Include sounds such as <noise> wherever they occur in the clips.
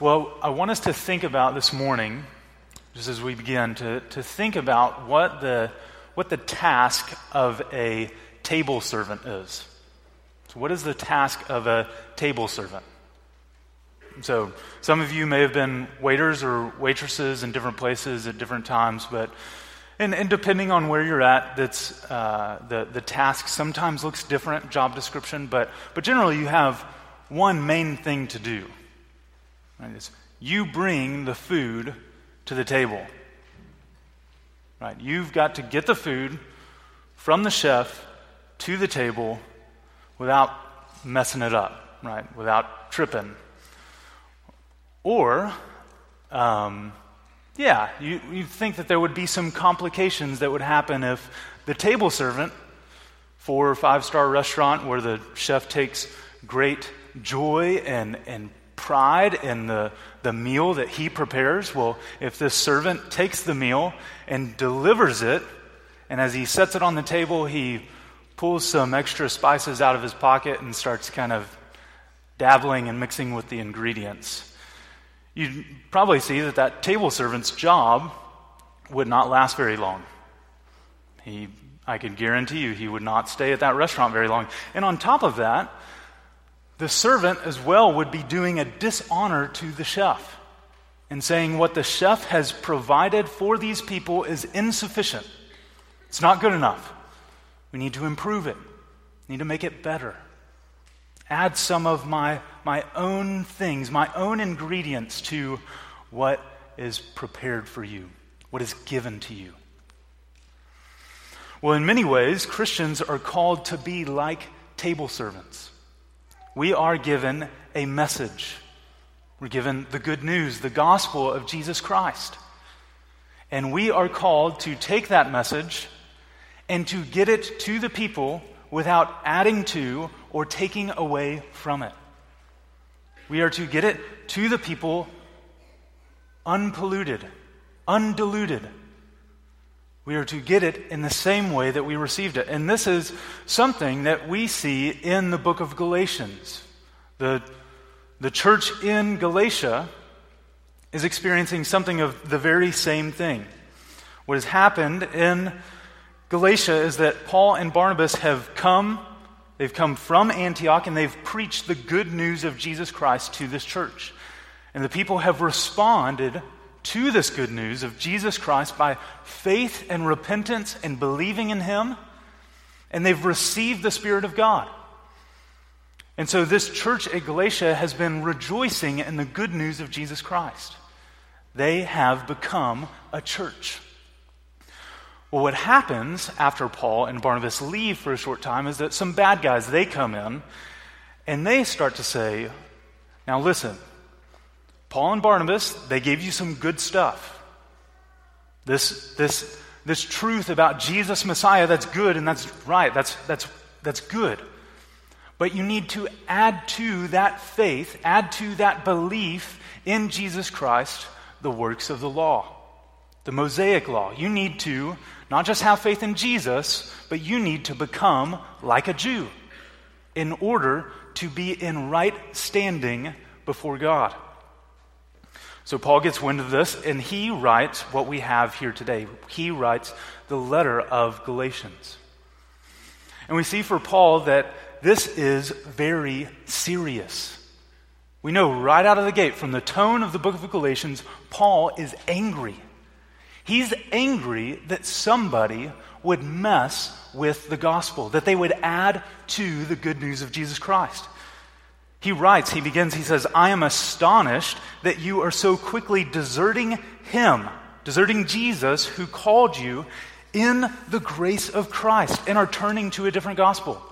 Well, I want us to think about this morning, just as we begin, to, to think about what the, what the task of a table servant is. So, what is the task of a table servant? So, some of you may have been waiters or waitresses in different places at different times, but and, and depending on where you're at, that's uh, the the task sometimes looks different, job description, but but generally you have one main thing to do. Right? It's you bring the food to the table. Right? You've got to get the food from the chef to the table without messing it up, right? Without tripping. Or, um, yeah, you, you think that there would be some complications that would happen if the table servant, four or five star restaurant where the chef takes great joy and, and pride in the, the meal that he prepares. Well, if this servant takes the meal and delivers it, and as he sets it on the table, he pulls some extra spices out of his pocket and starts kind of dabbling and mixing with the ingredients. You'd probably see that that table servant's job would not last very long. He, I can guarantee you, he would not stay at that restaurant very long. And on top of that, the servant as well would be doing a dishonor to the chef and saying what the chef has provided for these people is insufficient. It's not good enough. We need to improve it, we need to make it better. Add some of my, my own things, my own ingredients to what is prepared for you, what is given to you. Well, in many ways, Christians are called to be like table servants we are given a message. We're given the good news, the gospel of Jesus Christ. And we are called to take that message and to get it to the people without adding to or taking away from it. We are to get it to the people unpolluted, undiluted. We are to get it in the same way that we received it. And this is something that we see in the book of Galatians. The, the church in Galatia is experiencing something of the very same thing. What has happened in Galatia is that Paul and Barnabas have come, they've come from Antioch, and they've preached the good news of Jesus Christ to this church. And the people have responded to this good news of Jesus Christ by faith and repentance and believing in Him, and they've received the Spirit of God. And so this church at Galatia has been rejoicing in the good news of Jesus Christ. They have become a church. Well, what happens after Paul and Barnabas leave for a short time is that some bad guys, they come in and they start to say, now listen, Paul and Barnabas, they gave you some good stuff. This, this, this truth about Jesus Messiah, that's good and that's right, that's, that's, that's good. But you need to add to that faith, add to that belief in Jesus Christ the works of the law, the Mosaic law. You need to not just have faith in Jesus, but you need to become like a Jew in order to be in right standing before God. So Paul gets wind of this, and he writes what we have here today. He writes the letter of Galatians. And we see for Paul that this is very serious. We know right out of the gate from the tone of the book of Galatians, Paul is angry. He's angry that somebody would mess with the gospel, that they would add to the good news of Jesus Christ. He writes, he begins, he says, I am astonished that you are so quickly deserting him, deserting Jesus who called you in the grace of Christ and are turning to a different gospel.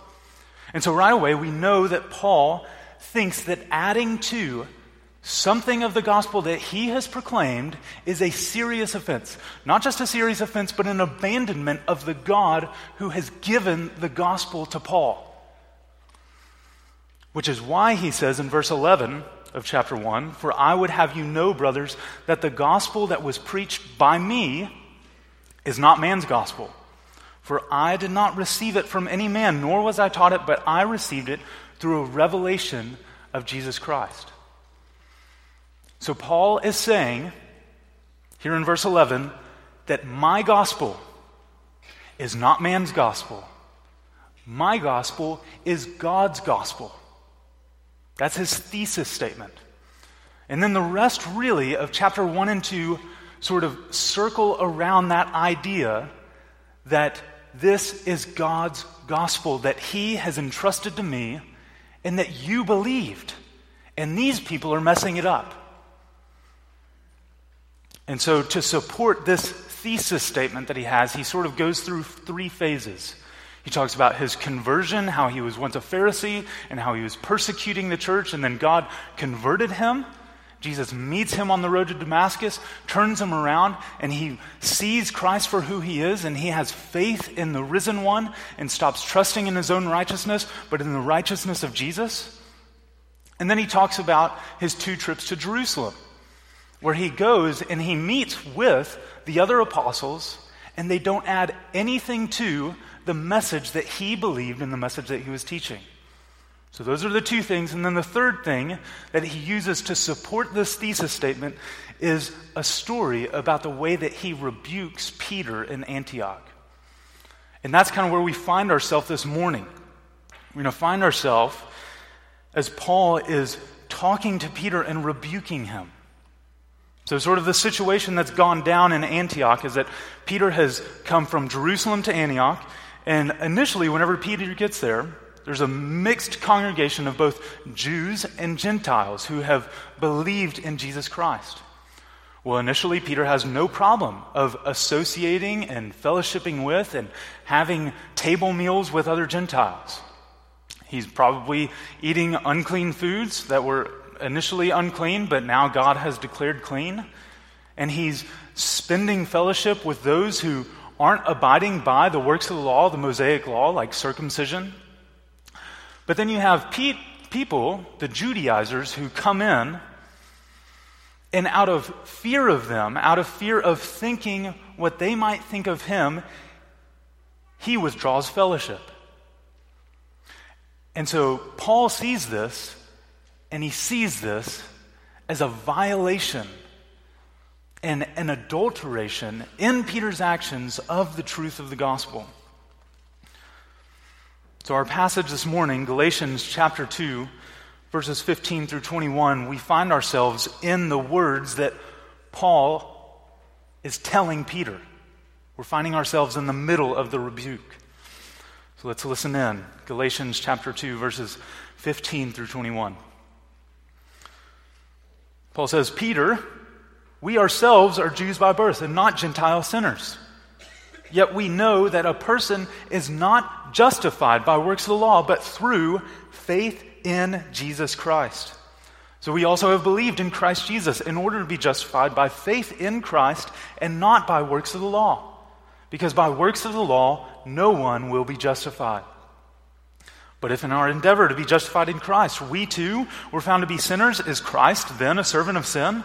And so right away, we know that Paul thinks that adding to something of the gospel that he has proclaimed is a serious offense. Not just a serious offense, but an abandonment of the God who has given the gospel to Paul. Which is why he says in verse 11 of chapter 1 For I would have you know, brothers, that the gospel that was preached by me is not man's gospel. For I did not receive it from any man, nor was I taught it, but I received it through a revelation of Jesus Christ. So Paul is saying, here in verse 11, that my gospel is not man's gospel. My gospel is God's gospel. That's his thesis statement. And then the rest, really, of chapter 1 and 2 sort of circle around that idea that this is God's gospel that he has entrusted to me and that you believed. And these people are messing it up. And so, to support this thesis statement that he has, he sort of goes through three phases. He talks about his conversion, how he was once a Pharisee, and how he was persecuting the church, and then God converted him. Jesus meets him on the road to Damascus, turns him around, and he sees Christ for who he is, and he has faith in the risen one and stops trusting in his own righteousness, but in the righteousness of Jesus. And then he talks about his two trips to Jerusalem where he goes and he meets with the other apostles, and they don't add anything to the message that he believed and the message that he was teaching. So, those are the two things. And then the third thing that he uses to support this thesis statement is a story about the way that he rebukes Peter in Antioch. And that's kind of where we find ourselves this morning. We're going to find ourselves as Paul is talking to Peter and rebuking him. So, sort of the situation that's gone down in Antioch is that Peter has come from Jerusalem to Antioch, and initially, whenever Peter gets there, there's a mixed congregation of both Jews and Gentiles who have believed in Jesus Christ. Well, initially, Peter has no problem of associating and fellowshipping with and having table meals with other Gentiles. He's probably eating unclean foods that were initially unclean, but now God has declared clean. And he's spending fellowship with those who aren't abiding by the works of the law, the Mosaic law, like circumcision. But then you have pe- people, the Judaizers, who come in, and out of fear of them, out of fear of thinking what they might think of him, he withdraws fellowship. And so Paul sees this and he sees this as a violation and an adulteration in Peter's actions of the truth of the gospel. So, our passage this morning, Galatians chapter 2, verses 15 through 21, we find ourselves in the words that Paul is telling Peter. We're finding ourselves in the middle of the rebuke. So let's listen in. Galatians chapter 2, verses 15 through 21. Paul says, Peter, we ourselves are Jews by birth and not Gentile sinners. Yet we know that a person is not justified by works of the law, but through faith in Jesus Christ. So we also have believed in Christ Jesus in order to be justified by faith in Christ and not by works of the law. Because by works of the law, no one will be justified. But if in our endeavor to be justified in Christ, we too were found to be sinners, is Christ then a servant of sin?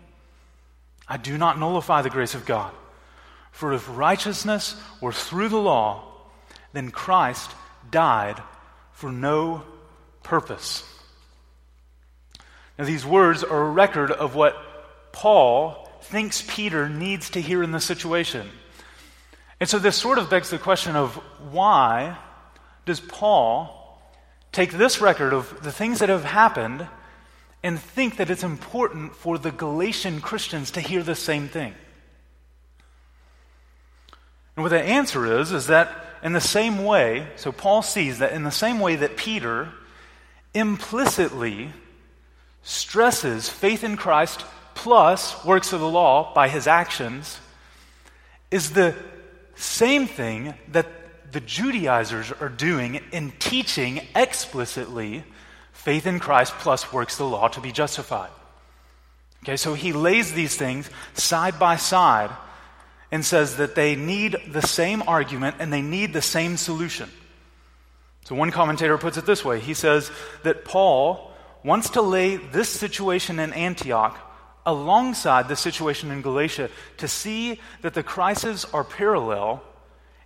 I do not nullify the grace of God. For if righteousness were through the law, then Christ died for no purpose. Now, these words are a record of what Paul thinks Peter needs to hear in this situation. And so this sort of begs the question of why does Paul take this record of the things that have happened and think that it's important for the Galatian Christians to hear the same thing? And what the answer is, is that in the same way, so Paul sees that in the same way that Peter implicitly stresses faith in Christ plus works of the law by his actions, is the same thing that the Judaizers are doing in teaching explicitly faith in Christ plus works the law to be justified. Okay, so he lays these things side by side and says that they need the same argument and they need the same solution. So one commentator puts it this way he says that Paul wants to lay this situation in Antioch alongside the situation in Galatia to see that the crises are parallel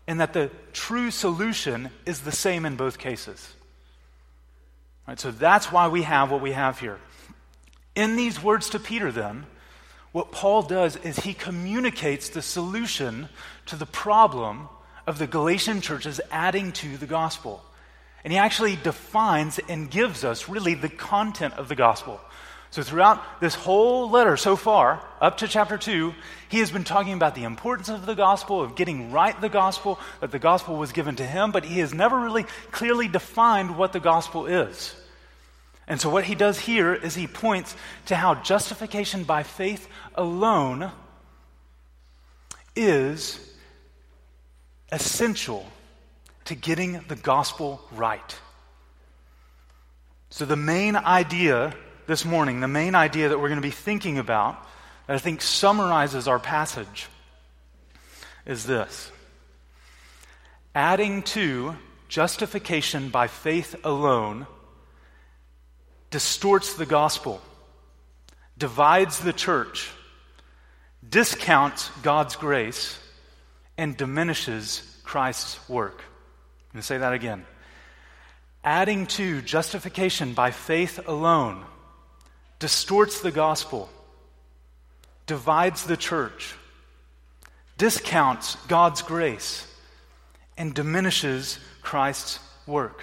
and that the true solution is the same in both cases. Right, so that's why we have what we have here. In these words to Peter, then, what Paul does is he communicates the solution to the problem of the Galatian churches adding to the gospel. And he actually defines and gives us really the content of the gospel. So, throughout this whole letter so far, up to chapter 2, he has been talking about the importance of the gospel, of getting right the gospel, that the gospel was given to him, but he has never really clearly defined what the gospel is. And so, what he does here is he points to how justification by faith alone is essential to getting the gospel right. So, the main idea this morning, the main idea that we're going to be thinking about, that I think summarizes our passage, is this adding to justification by faith alone distorts the gospel, divides the church, discounts God's grace, and diminishes Christ's work. I'm going to say that again. Adding to justification by faith alone distorts the gospel, divides the church, discounts God's grace, and diminishes Christ's work.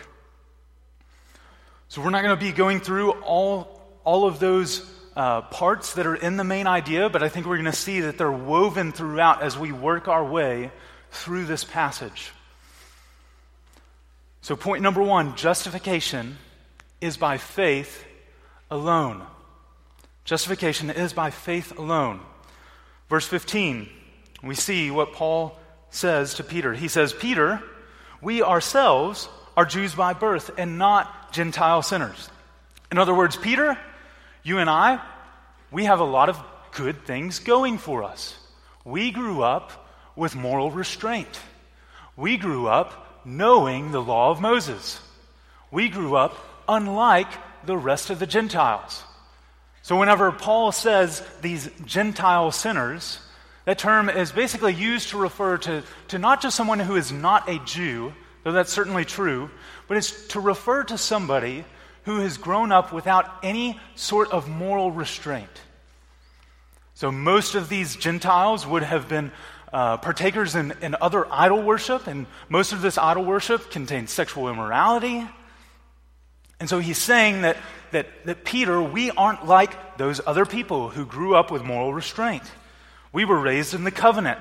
So we're not going to be going through all, all of those uh, parts that are in the main idea, but I think we're going to see that they're woven throughout as we work our way through this passage. So, point number one justification is by faith alone. Justification is by faith alone. Verse 15, we see what Paul says to Peter. He says, Peter, we ourselves are Jews by birth and not Gentile sinners. In other words, Peter, you and I, we have a lot of good things going for us. We grew up with moral restraint. We grew up knowing the law of Moses. We grew up unlike the rest of the Gentiles. So, whenever Paul says these Gentile sinners, that term is basically used to refer to, to not just someone who is not a Jew, though that's certainly true, but it's to refer to somebody who has grown up without any sort of moral restraint. So most of these Gentiles would have been uh, partakers in, in other idol worship, and most of this idol worship contains sexual immorality. And so he's saying that, that, that Peter, we aren't like those other people who grew up with moral restraint. We were raised in the covenant.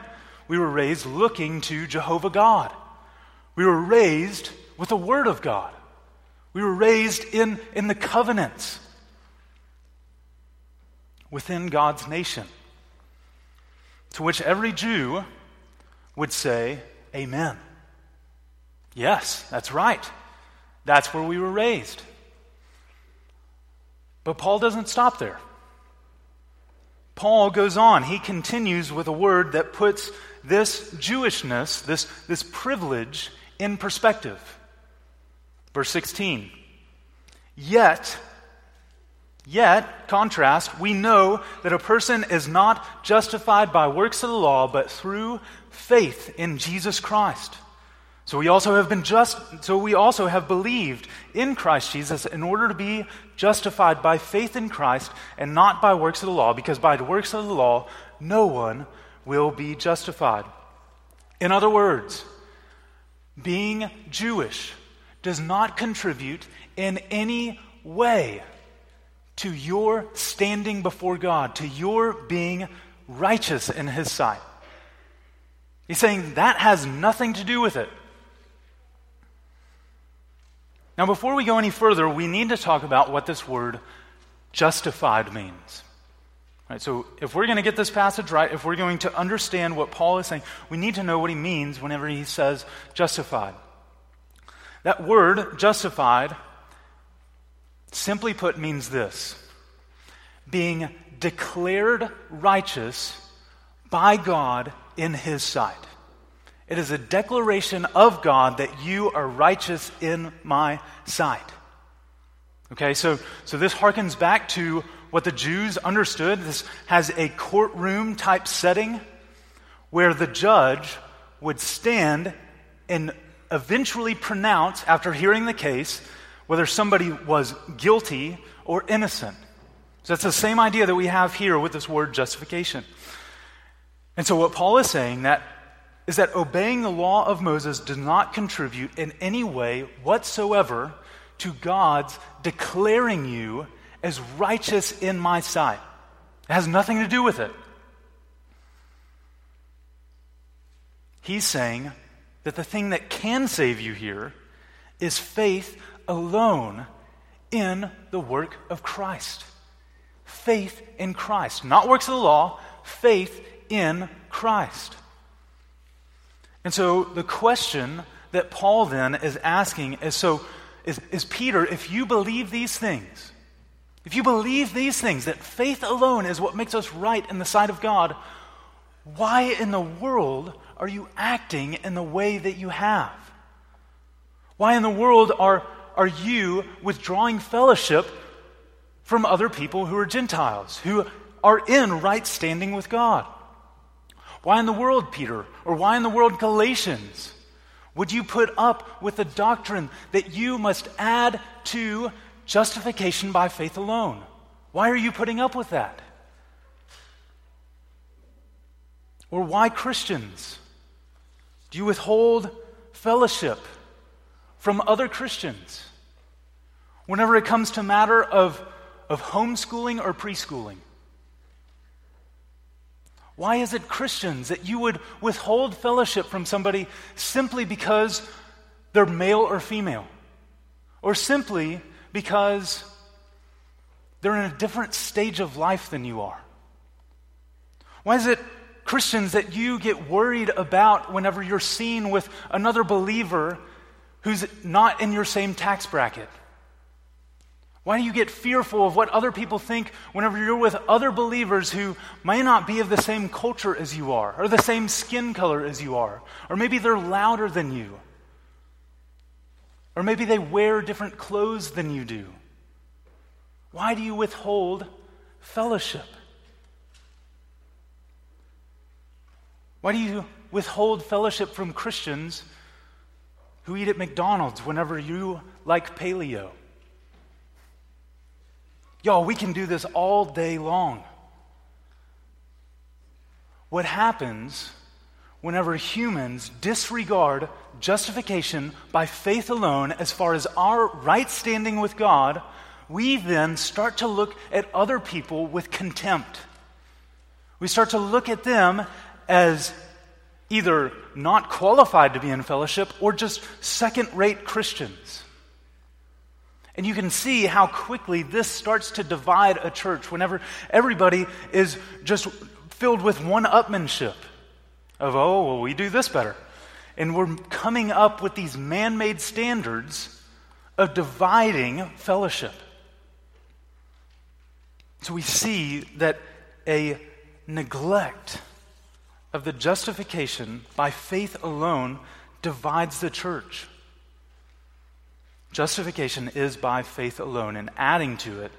We were raised looking to Jehovah God. We were raised with the Word of God. We were raised in, in the covenants within God's nation. To which every Jew would say, Amen. Yes, that's right. That's where we were raised. But Paul doesn't stop there. Paul goes on. He continues with a word that puts this Jewishness, this, this privilege, in perspective. Verse 16. Yet, yet, contrast, we know that a person is not justified by works of the law, but through faith in Jesus Christ. So we also have been just so we also have believed in Christ Jesus in order to be justified by faith in Christ and not by works of the law because by the works of the law no one will be justified. In other words, being Jewish does not contribute in any way to your standing before God, to your being righteous in His sight. He's saying that has nothing to do with it. Now, before we go any further, we need to talk about what this word justified means. Right, so, if we're going to get this passage right, if we're going to understand what Paul is saying, we need to know what he means whenever he says justified. That word, justified, simply put, means this being declared righteous by God in his sight. It is a declaration of God that you are righteous in my sight. Okay, so, so this harkens back to what the Jews understood. This has a courtroom type setting where the judge would stand and eventually pronounce, after hearing the case, whether somebody was guilty or innocent. So that's the same idea that we have here with this word justification. And so what Paul is saying that is that obeying the law of Moses does not contribute in any way whatsoever to God's declaring you as righteous in my sight. It has nothing to do with it. He's saying that the thing that can save you here is faith alone in the work of Christ. Faith in Christ. Not works of the law, faith in Christ. And so the question that Paul then is asking is so is, is Peter, if you believe these things, if you believe these things, that faith alone is what makes us right in the sight of God, why in the world are you acting in the way that you have? Why in the world are, are you withdrawing fellowship from other people who are Gentiles, who are in right standing with God? Why in the world, Peter? Or why in the world, Galatians? Would you put up with the doctrine that you must add to justification by faith alone? Why are you putting up with that? Or why Christians? Do you withhold fellowship from other Christians whenever it comes to matter of, of homeschooling or preschooling? Why is it Christians that you would withhold fellowship from somebody simply because they're male or female? Or simply because they're in a different stage of life than you are? Why is it Christians that you get worried about whenever you're seen with another believer who's not in your same tax bracket? Why do you get fearful of what other people think whenever you're with other believers who may not be of the same culture as you are, or the same skin color as you are, or maybe they're louder than you, or maybe they wear different clothes than you do? Why do you withhold fellowship? Why do you withhold fellowship from Christians who eat at McDonald's whenever you like paleo? Y'all, we can do this all day long. What happens whenever humans disregard justification by faith alone as far as our right standing with God, we then start to look at other people with contempt. We start to look at them as either not qualified to be in fellowship or just second rate Christians. And you can see how quickly this starts to divide a church whenever everybody is just filled with one upmanship of, oh, well, we do this better. And we're coming up with these man made standards of dividing fellowship. So we see that a neglect of the justification by faith alone divides the church. Justification is by faith alone, and adding to it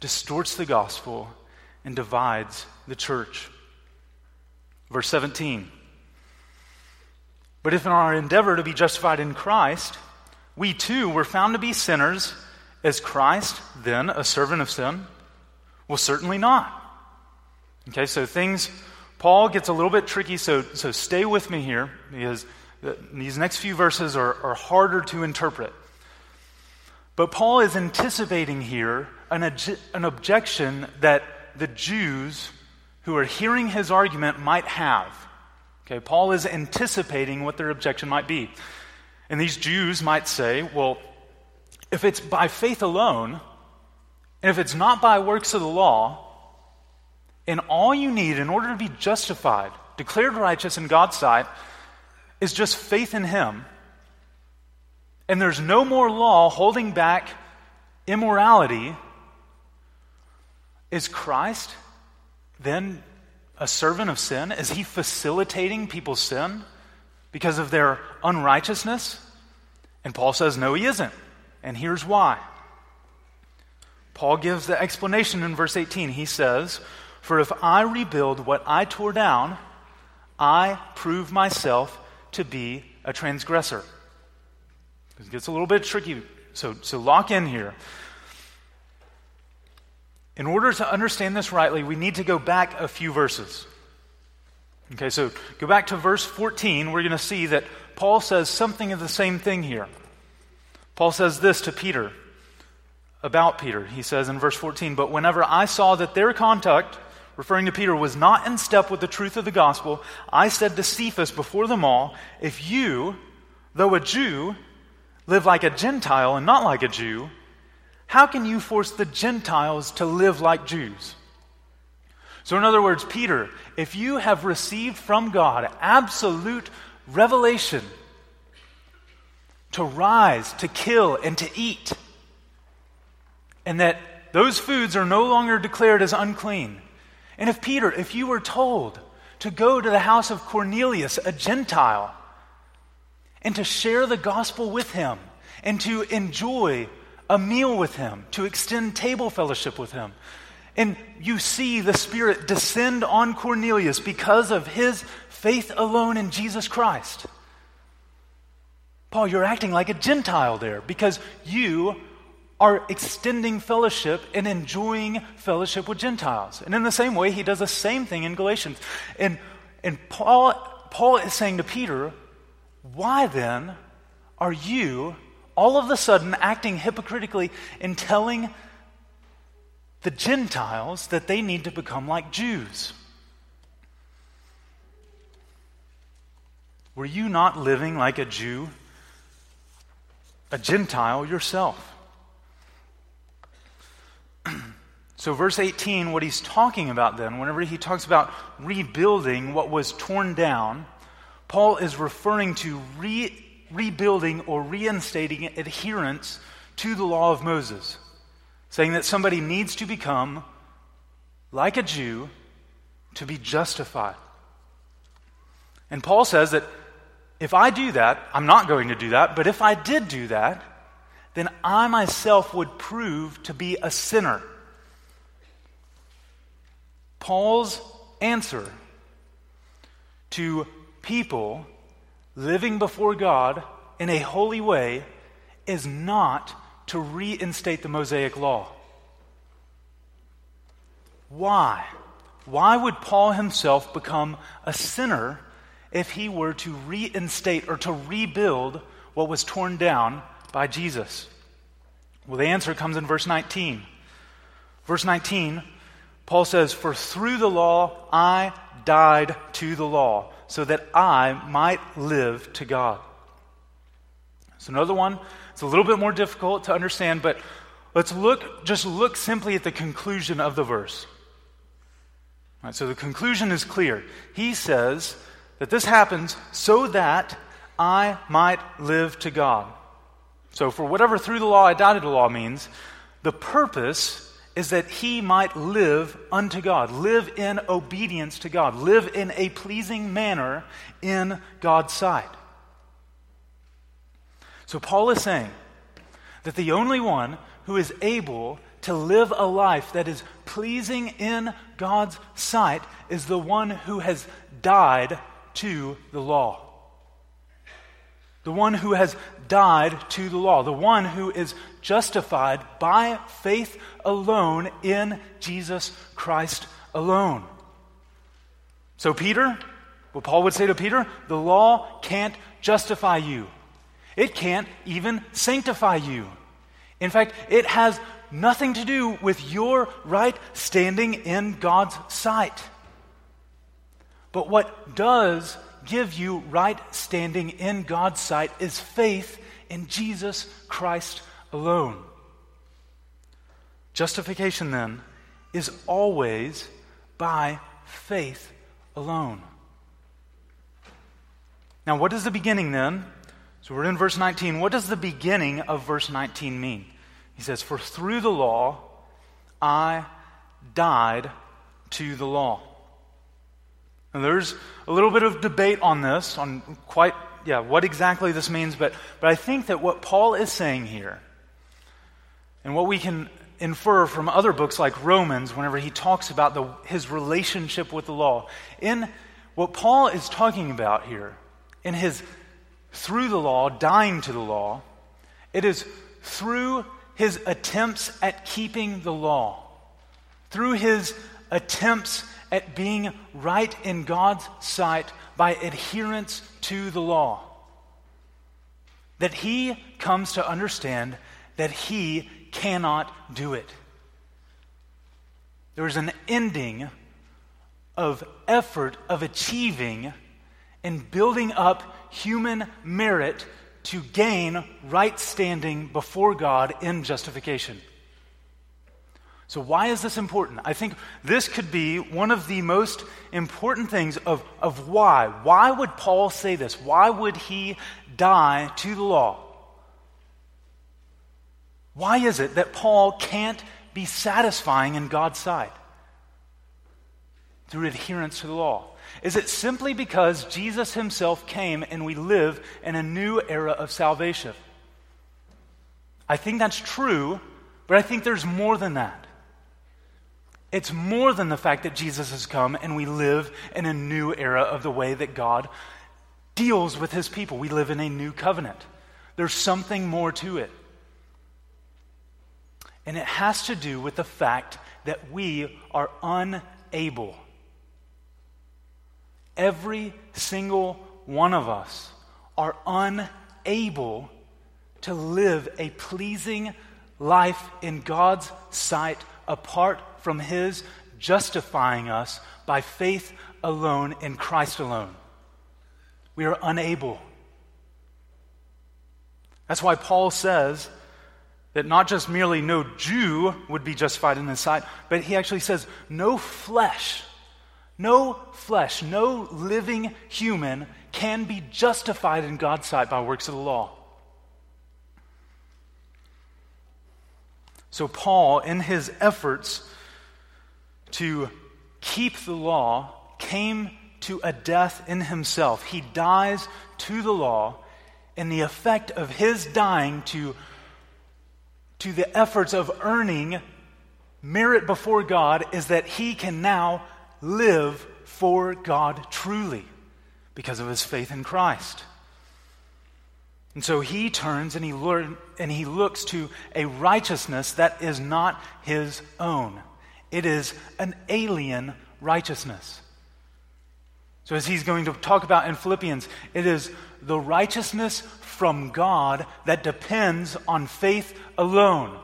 distorts the gospel and divides the church. Verse 17. But if in our endeavor to be justified in Christ, we too were found to be sinners, is Christ then a servant of sin? Well, certainly not. Okay, so things, Paul gets a little bit tricky, so, so stay with me here because these next few verses are, are harder to interpret. But Paul is anticipating here an, an objection that the Jews who are hearing his argument might have. Okay, Paul is anticipating what their objection might be. And these Jews might say, well, if it's by faith alone, and if it's not by works of the law, and all you need in order to be justified, declared righteous in God's sight, is just faith in Him, and there's no more law holding back immorality, is Christ then a servant of sin? Is he facilitating people's sin because of their unrighteousness? And Paul says, no, he isn't. And here's why. Paul gives the explanation in verse 18. He says, For if I rebuild what I tore down, I prove myself to be a transgressor. It gets a little bit tricky, so, so lock in here. In order to understand this rightly, we need to go back a few verses. Okay, so go back to verse 14. We're going to see that Paul says something of the same thing here. Paul says this to Peter about Peter. He says in verse 14, But whenever I saw that their conduct, referring to Peter, was not in step with the truth of the gospel, I said to Cephas before them all, If you, though a Jew, live like a Gentile and not like a Jew, how can you force the Gentiles to live like Jews? So, in other words, Peter, if you have received from God absolute revelation to rise, to kill, and to eat, and that those foods are no longer declared as unclean, and if Peter, if you were told to go to the house of Cornelius, a Gentile, and to share the gospel with him, and to enjoy a meal with him, to extend table fellowship with him. And you see the Spirit descend on Cornelius because of his faith alone in Jesus Christ. Paul, you're acting like a Gentile there because you are extending fellowship and enjoying fellowship with Gentiles. And in the same way, he does the same thing in Galatians. And, and Paul, Paul is saying to Peter, Why then are you all of a sudden acting hypocritically and telling the Gentiles that they need to become like Jews. Were you not living like a Jew, a Gentile yourself? <clears throat> so, verse 18, what he's talking about then, whenever he talks about rebuilding what was torn down, Paul is referring to re rebuilding or reinstating adherence to the law of Moses, saying that somebody needs to become like a Jew to be justified. And Paul says that if I do that, I'm not going to do that, but if I did do that, then I myself would prove to be a sinner. Paul's answer to people living before God in a holy way is not to reinstate the Mosaic law. Why? Why would Paul himself become a sinner if he were to reinstate or to rebuild what was torn down by Jesus? Well, the answer comes in verse 19. Verse 19, Paul says, For through the law I died to the law so that I might live to God. So another one, it's a little bit more difficult to understand, but let's look, just look simply at the conclusion of the verse. Right, so the conclusion is clear. He says that this happens so that I might live to God. So, for whatever through the law I doubted the law means, the purpose is that he might live unto God, live in obedience to God, live in a pleasing manner in God's sight. So, Paul is saying that the only one who is able to live a life that is pleasing in God's sight is the one who has died to the law. The one who has died to the law, the one who is justified by faith alone in Jesus Christ alone. So, Peter, what Paul would say to Peter, the law can't justify you. It can't even sanctify you. In fact, it has nothing to do with your right standing in God's sight. But what does give you right standing in God's sight is faith in Jesus Christ alone. Justification, then, is always by faith alone. Now, what is the beginning then? So we're in verse 19. What does the beginning of verse 19 mean? He says, For through the law I died to the law. And there's a little bit of debate on this, on quite, yeah, what exactly this means, but, but I think that what Paul is saying here, and what we can infer from other books like Romans, whenever he talks about the, his relationship with the law, in what Paul is talking about here, in his through the law, dying to the law, it is through his attempts at keeping the law, through his attempts at being right in God's sight by adherence to the law. That he comes to understand that he cannot do it. There is an ending of effort of achieving and building up human merit to gain right standing before God in justification. So, why is this important? I think this could be one of the most important things of, of why. Why would Paul say this? Why would he die to the law? Why is it that Paul can't be satisfying in God's sight through adherence to the law? Is it simply because Jesus himself came and we live in a new era of salvation? I think that's true, but I think there's more than that. It's more than the fact that Jesus has come and we live in a new era of the way that God deals with his people. We live in a new covenant. There's something more to it. And it has to do with the fact that we are unable. Every single one of us are unable to live a pleasing life in God's sight apart from His justifying us by faith alone in Christ alone. We are unable. That's why Paul says that not just merely no Jew would be justified in his sight, but he actually says no flesh, no flesh, no living human can be justified in God's sight by works of the law. So, Paul, in his efforts to keep the law, came to a death in himself. He dies to the law, and the effect of his dying to, to the efforts of earning merit before God is that he can now live for God truly because of his faith in Christ. And so he turns and he, learn, and he looks to a righteousness that is not his own. It is an alien righteousness. So, as he's going to talk about in Philippians, it is the righteousness from God that depends on faith alone.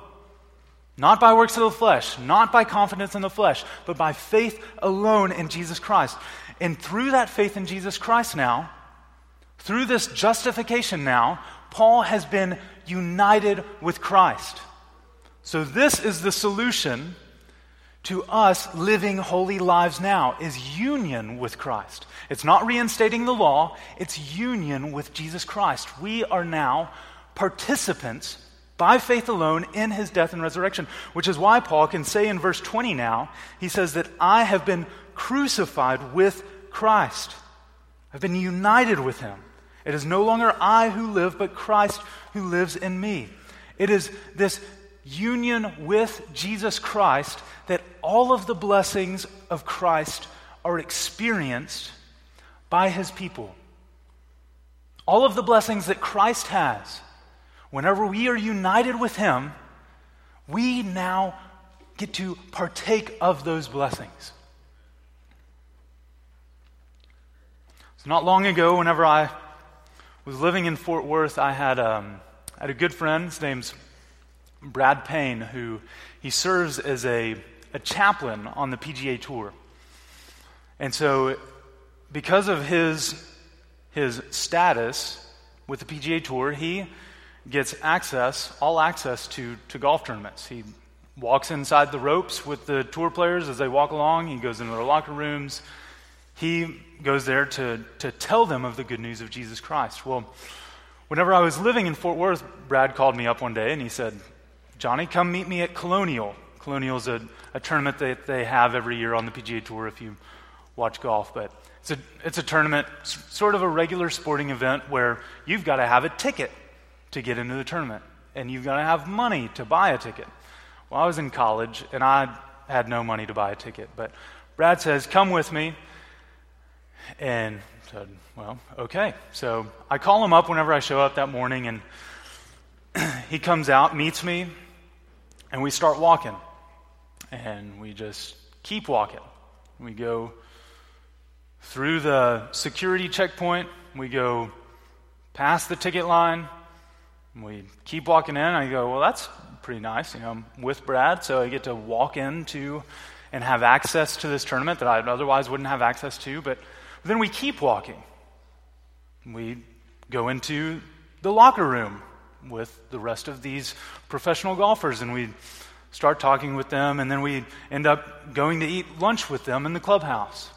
Not by works of the flesh, not by confidence in the flesh, but by faith alone in Jesus Christ. And through that faith in Jesus Christ now, through this justification now, Paul has been united with Christ. So this is the solution to us living holy lives now is union with Christ. It's not reinstating the law, it's union with Jesus Christ. We are now participants by faith alone in his death and resurrection, which is why Paul can say in verse 20 now, he says that I have been crucified with Christ. I've been united with him. It is no longer I who live, but Christ who lives in me. It is this union with Jesus Christ that all of the blessings of Christ are experienced by his people. All of the blessings that Christ has, whenever we are united with him, we now get to partake of those blessings. So, not long ago, whenever I was living in Fort Worth, I had, um, had a good friend. His name's Brad Payne, who he serves as a, a chaplain on the PGA Tour. And so, because of his, his status with the PGA Tour, he gets access, all access to, to golf tournaments. He walks inside the ropes with the tour players as they walk along. He goes into their locker rooms. He goes there to, to tell them of the good news of Jesus Christ. Well, whenever I was living in Fort Worth, Brad called me up one day and he said, Johnny, come meet me at Colonial. Colonial is a, a tournament that they have every year on the PGA Tour if you watch golf, but it's a, it's a tournament, sort of a regular sporting event where you've got to have a ticket to get into the tournament, and you've got to have money to buy a ticket. Well, I was in college, and I had no money to buy a ticket, but Brad says, Come with me. And said, Well, okay. So I call him up whenever I show up that morning, and <clears throat> he comes out, meets me, and we start walking. And we just keep walking. We go through the security checkpoint, we go past the ticket line, we keep walking in. I go, Well, that's pretty nice. You know, I'm with Brad, so I get to walk into and have access to this tournament that I otherwise wouldn't have access to. But then we keep walking. We go into the locker room with the rest of these professional golfers and we start talking with them, and then we end up going to eat lunch with them in the clubhouse.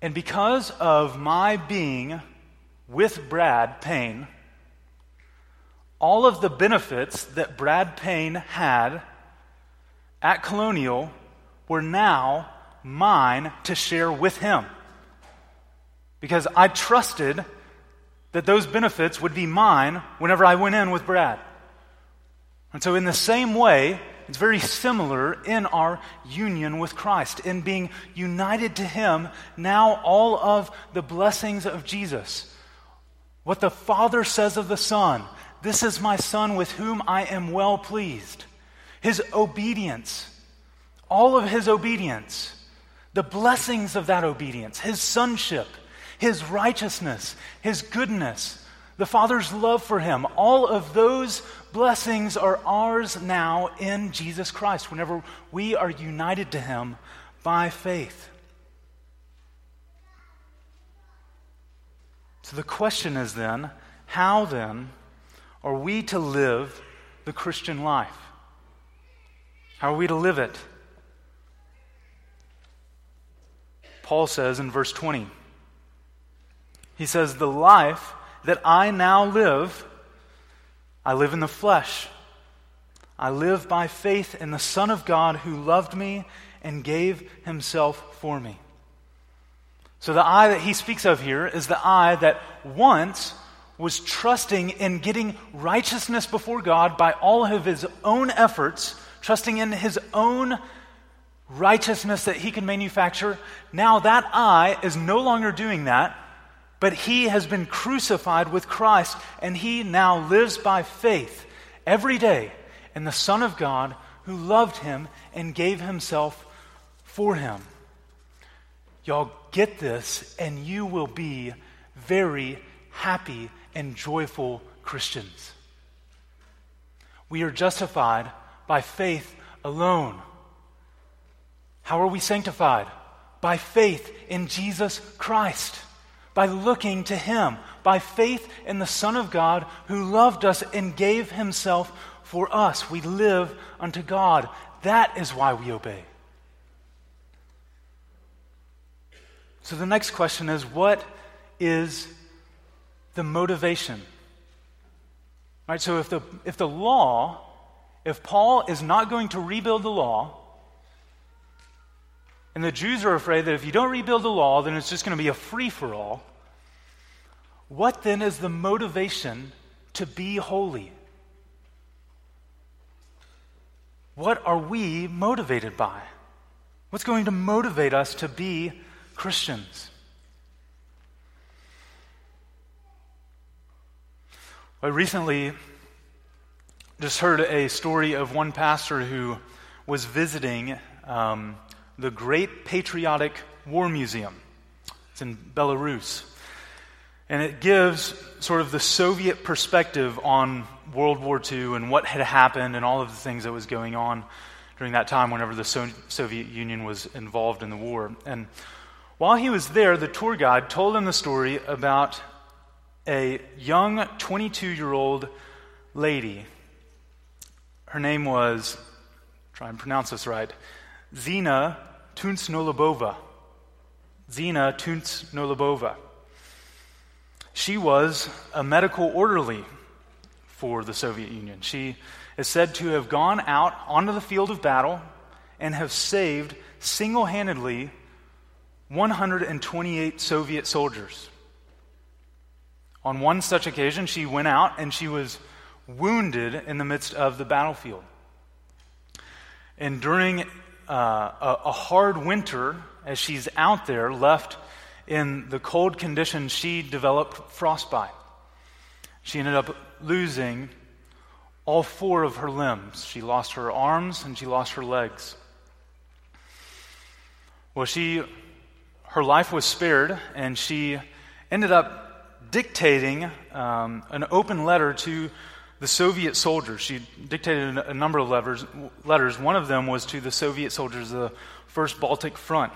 And because of my being with Brad Payne, all of the benefits that Brad Payne had at Colonial were now mine to share with him. Because I trusted that those benefits would be mine whenever I went in with Brad. And so, in the same way, it's very similar in our union with Christ, in being united to Him. Now, all of the blessings of Jesus, what the Father says of the Son, this is my Son with whom I am well pleased. His obedience, all of His obedience, the blessings of that obedience, His sonship, His righteousness, His goodness, the Father's love for Him, all of those blessings are ours now in Jesus Christ whenever we are united to Him by faith. So the question is then how then are we to live the Christian life? How are we to live it? Paul says in verse 20, he says, The life that I now live, I live in the flesh. I live by faith in the Son of God who loved me and gave himself for me. So the I that he speaks of here is the I that once was trusting in getting righteousness before God by all of his own efforts, trusting in his own righteousness that he can manufacture. Now that I is no longer doing that, but he has been crucified with Christ, and he now lives by faith every day in the Son of God who loved him and gave himself for him. Y'all get this, and you will be very happy and joyful Christians. We are justified by faith alone. How are we sanctified? By faith in Jesus Christ, by looking to Him, by faith in the Son of God who loved us and gave Himself for us. We live unto God. That is why we obey. So the next question is what is the motivation. Right? So if the, if the law, if Paul is not going to rebuild the law, and the Jews are afraid that if you don't rebuild the law, then it's just going to be a free for all, what then is the motivation to be holy? What are we motivated by? What's going to motivate us to be Christians? I recently just heard a story of one pastor who was visiting um, the Great Patriotic War Museum. It's in Belarus. And it gives sort of the Soviet perspective on World War II and what had happened and all of the things that was going on during that time whenever the so- Soviet Union was involved in the war. And while he was there, the tour guide told him the story about a young 22 year old lady. Her name was, try and pronounce this right, Zina Tusnolobova. Zina Tusnolobova. She was a medical orderly for the Soviet Union. She is said to have gone out onto the field of battle and have saved single handedly 128 Soviet soldiers. On one such occasion, she went out and she was wounded in the midst of the battlefield. And during uh, a, a hard winter, as she's out there, left in the cold conditions, she developed frostbite. She ended up losing all four of her limbs. She lost her arms and she lost her legs. Well, she, her life was spared, and she ended up dictating um, an open letter to the Soviet soldiers. She dictated a number of letters. One of them was to the Soviet soldiers, of the First Baltic Front.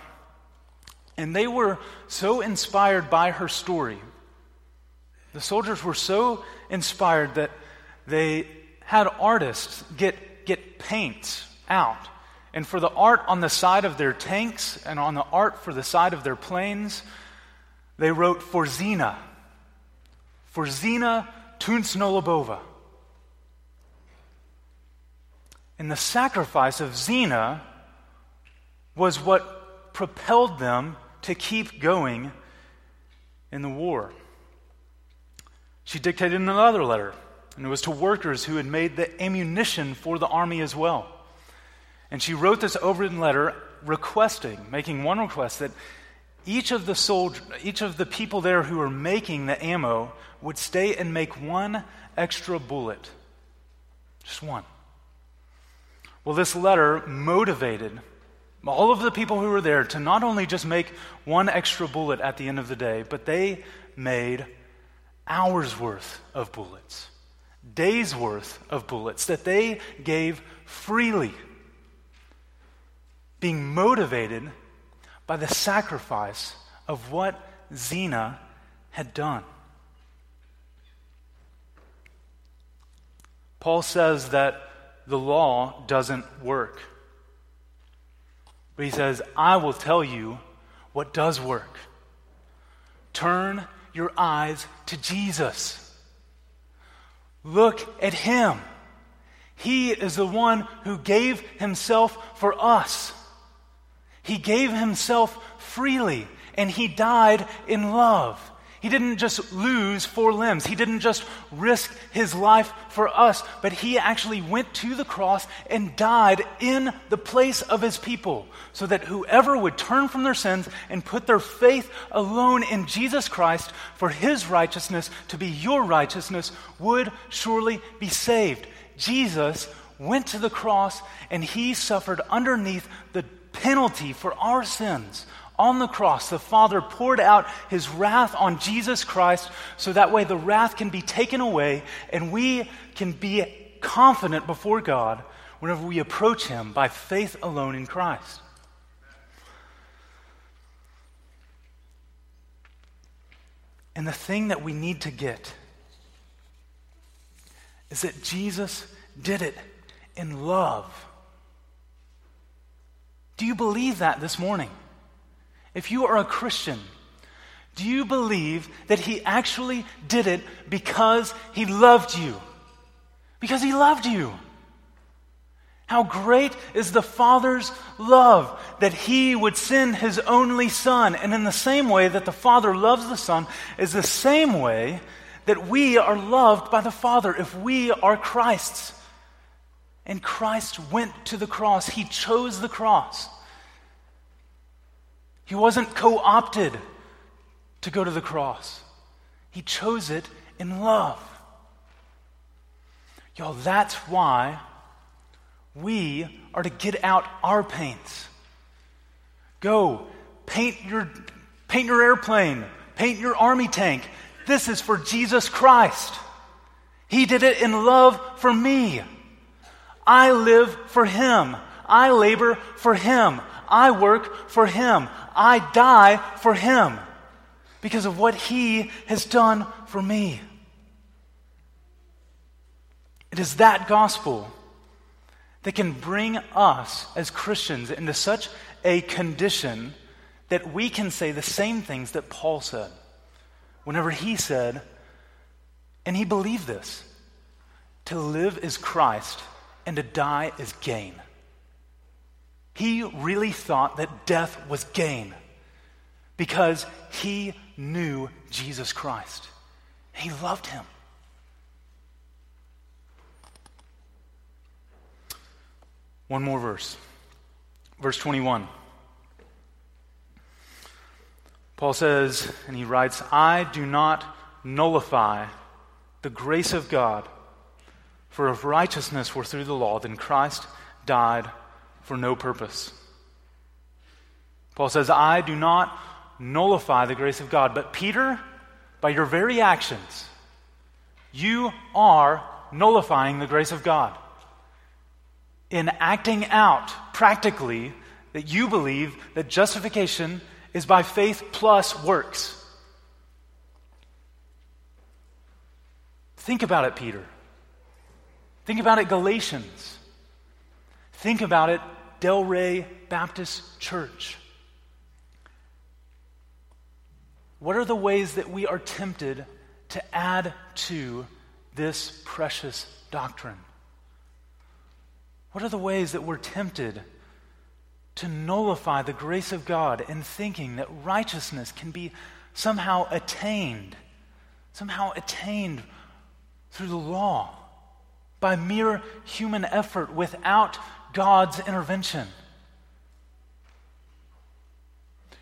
And they were so inspired by her story. The soldiers were so inspired that they had artists get, get paints out and for the art on the side of their tanks and on the art for the side of their planes, they wrote for Zina. For Zina Tusnolobova. And the sacrifice of Zina was what propelled them to keep going in the war. She dictated another letter, and it was to workers who had made the ammunition for the army as well. And she wrote this overwritten letter requesting, making one request that each of the soldier, each of the people there who were making the ammo would stay and make one extra bullet. Just one. Well, this letter motivated all of the people who were there to not only just make one extra bullet at the end of the day, but they made hours worth of bullets, days worth of bullets that they gave freely being motivated by the sacrifice of what Zina had done. Paul says that the law doesn't work. But he says, I will tell you what does work. Turn your eyes to Jesus. Look at him. He is the one who gave himself for us. He gave himself freely and he died in love. He didn't just lose four limbs. He didn't just risk his life for us, but he actually went to the cross and died in the place of his people so that whoever would turn from their sins and put their faith alone in Jesus Christ for his righteousness to be your righteousness would surely be saved. Jesus went to the cross and he suffered underneath the penalty for our sins on the cross, the Father poured out his wrath on Jesus Christ so that way the wrath can be taken away and we can be confident before God whenever we approach him by faith alone in Christ. And the thing that we need to get is that Jesus did it in love. Do you believe that this morning? If you are a Christian, do you believe that He actually did it because He loved you? Because He loved you. How great is the Father's love that He would send His only Son. And in the same way that the Father loves the Son, is the same way that we are loved by the Father if we are Christ's. And Christ went to the cross, He chose the cross. He wasn't co opted to go to the cross, He chose it in love. Y'all, that's why we are to get out our paints. Go, paint your, paint your airplane, paint your army tank. This is for Jesus Christ. He did it in love for me. I live for Him. I labor for Him. I work for Him. I die for Him because of what He has done for me. It is that gospel that can bring us as Christians into such a condition that we can say the same things that Paul said whenever he said, and he believed this to live is Christ and to die is gain. He really thought that death was gain because he knew Jesus Christ. He loved him. One more verse. Verse 21. Paul says, and he writes, I do not nullify the grace of God, for if righteousness were through the law, then Christ died for no purpose. Paul says, I do not nullify the grace of God. But Peter, by your very actions, you are nullifying the grace of God. In acting out practically that you believe that justification is by faith plus works. Think about it, Peter. Think about it, Galatians. Think about it, Delray Baptist Church. What are the ways that we are tempted to add to this precious doctrine? What are the ways that we're tempted to nullify the grace of God in thinking that righteousness can be somehow attained, somehow attained through the law by mere human effort without God's intervention?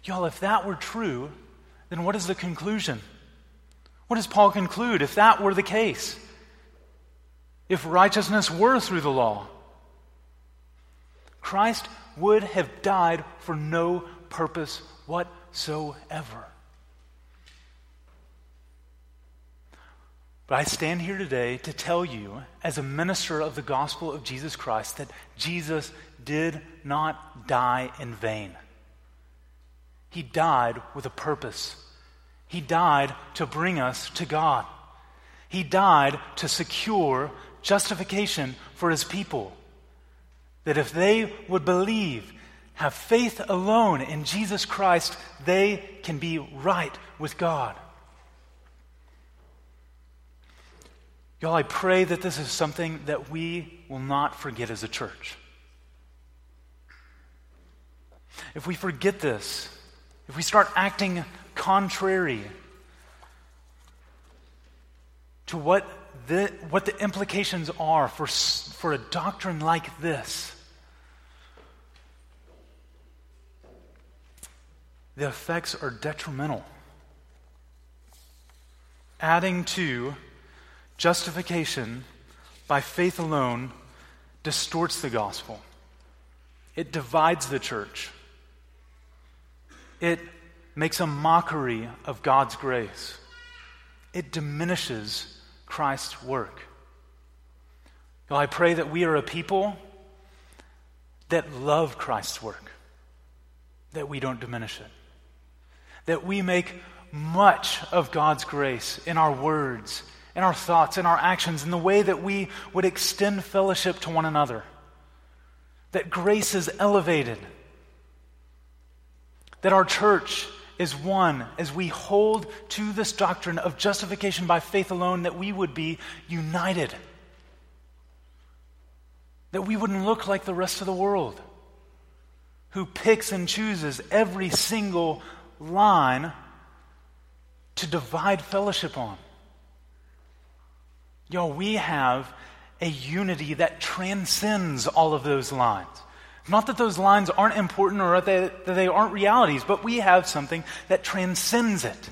Y'all, if that were true, then what is the conclusion? What does Paul conclude if that were the case? If righteousness were through the law, Christ would have died for no purpose whatsoever. But I stand here today to tell you, as a minister of the gospel of Jesus Christ, that Jesus did not die in vain. He died with a purpose. He died to bring us to God. He died to secure justification for his people. That if they would believe, have faith alone in Jesus Christ, they can be right with God. Y'all, I pray that this is something that we will not forget as a church. If we forget this, if we start acting contrary to what the, what the implications are for, for a doctrine like this, the effects are detrimental. Adding to justification by faith alone distorts the gospel, it divides the church, it makes a mockery of God's grace. It diminishes Christ's work. I pray that we are a people that love Christ's work, that we don't diminish it, that we make much of God's grace in our words, in our thoughts, in our actions, in the way that we would extend fellowship to one another, that grace is elevated, that our church is one as we hold to this doctrine of justification by faith alone, that we would be united. That we wouldn't look like the rest of the world who picks and chooses every single line to divide fellowship on. Y'all, we have a unity that transcends all of those lines. Not that those lines aren't important or that they aren't realities, but we have something that transcends it.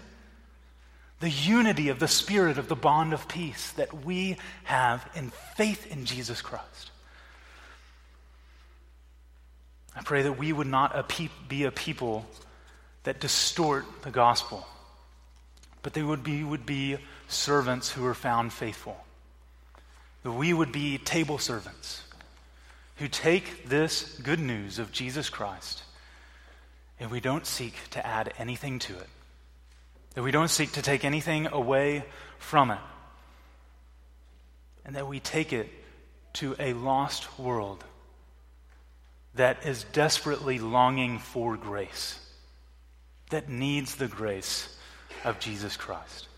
The unity of the Spirit of the bond of peace that we have in faith in Jesus Christ. I pray that we would not be a people that distort the gospel, but they would be, would be servants who are found faithful. That we would be table servants who take this good news of Jesus Christ and we don't seek to add anything to it, that we don't seek to take anything away from it, and that we take it to a lost world that is desperately longing for grace, that needs the grace of Jesus Christ.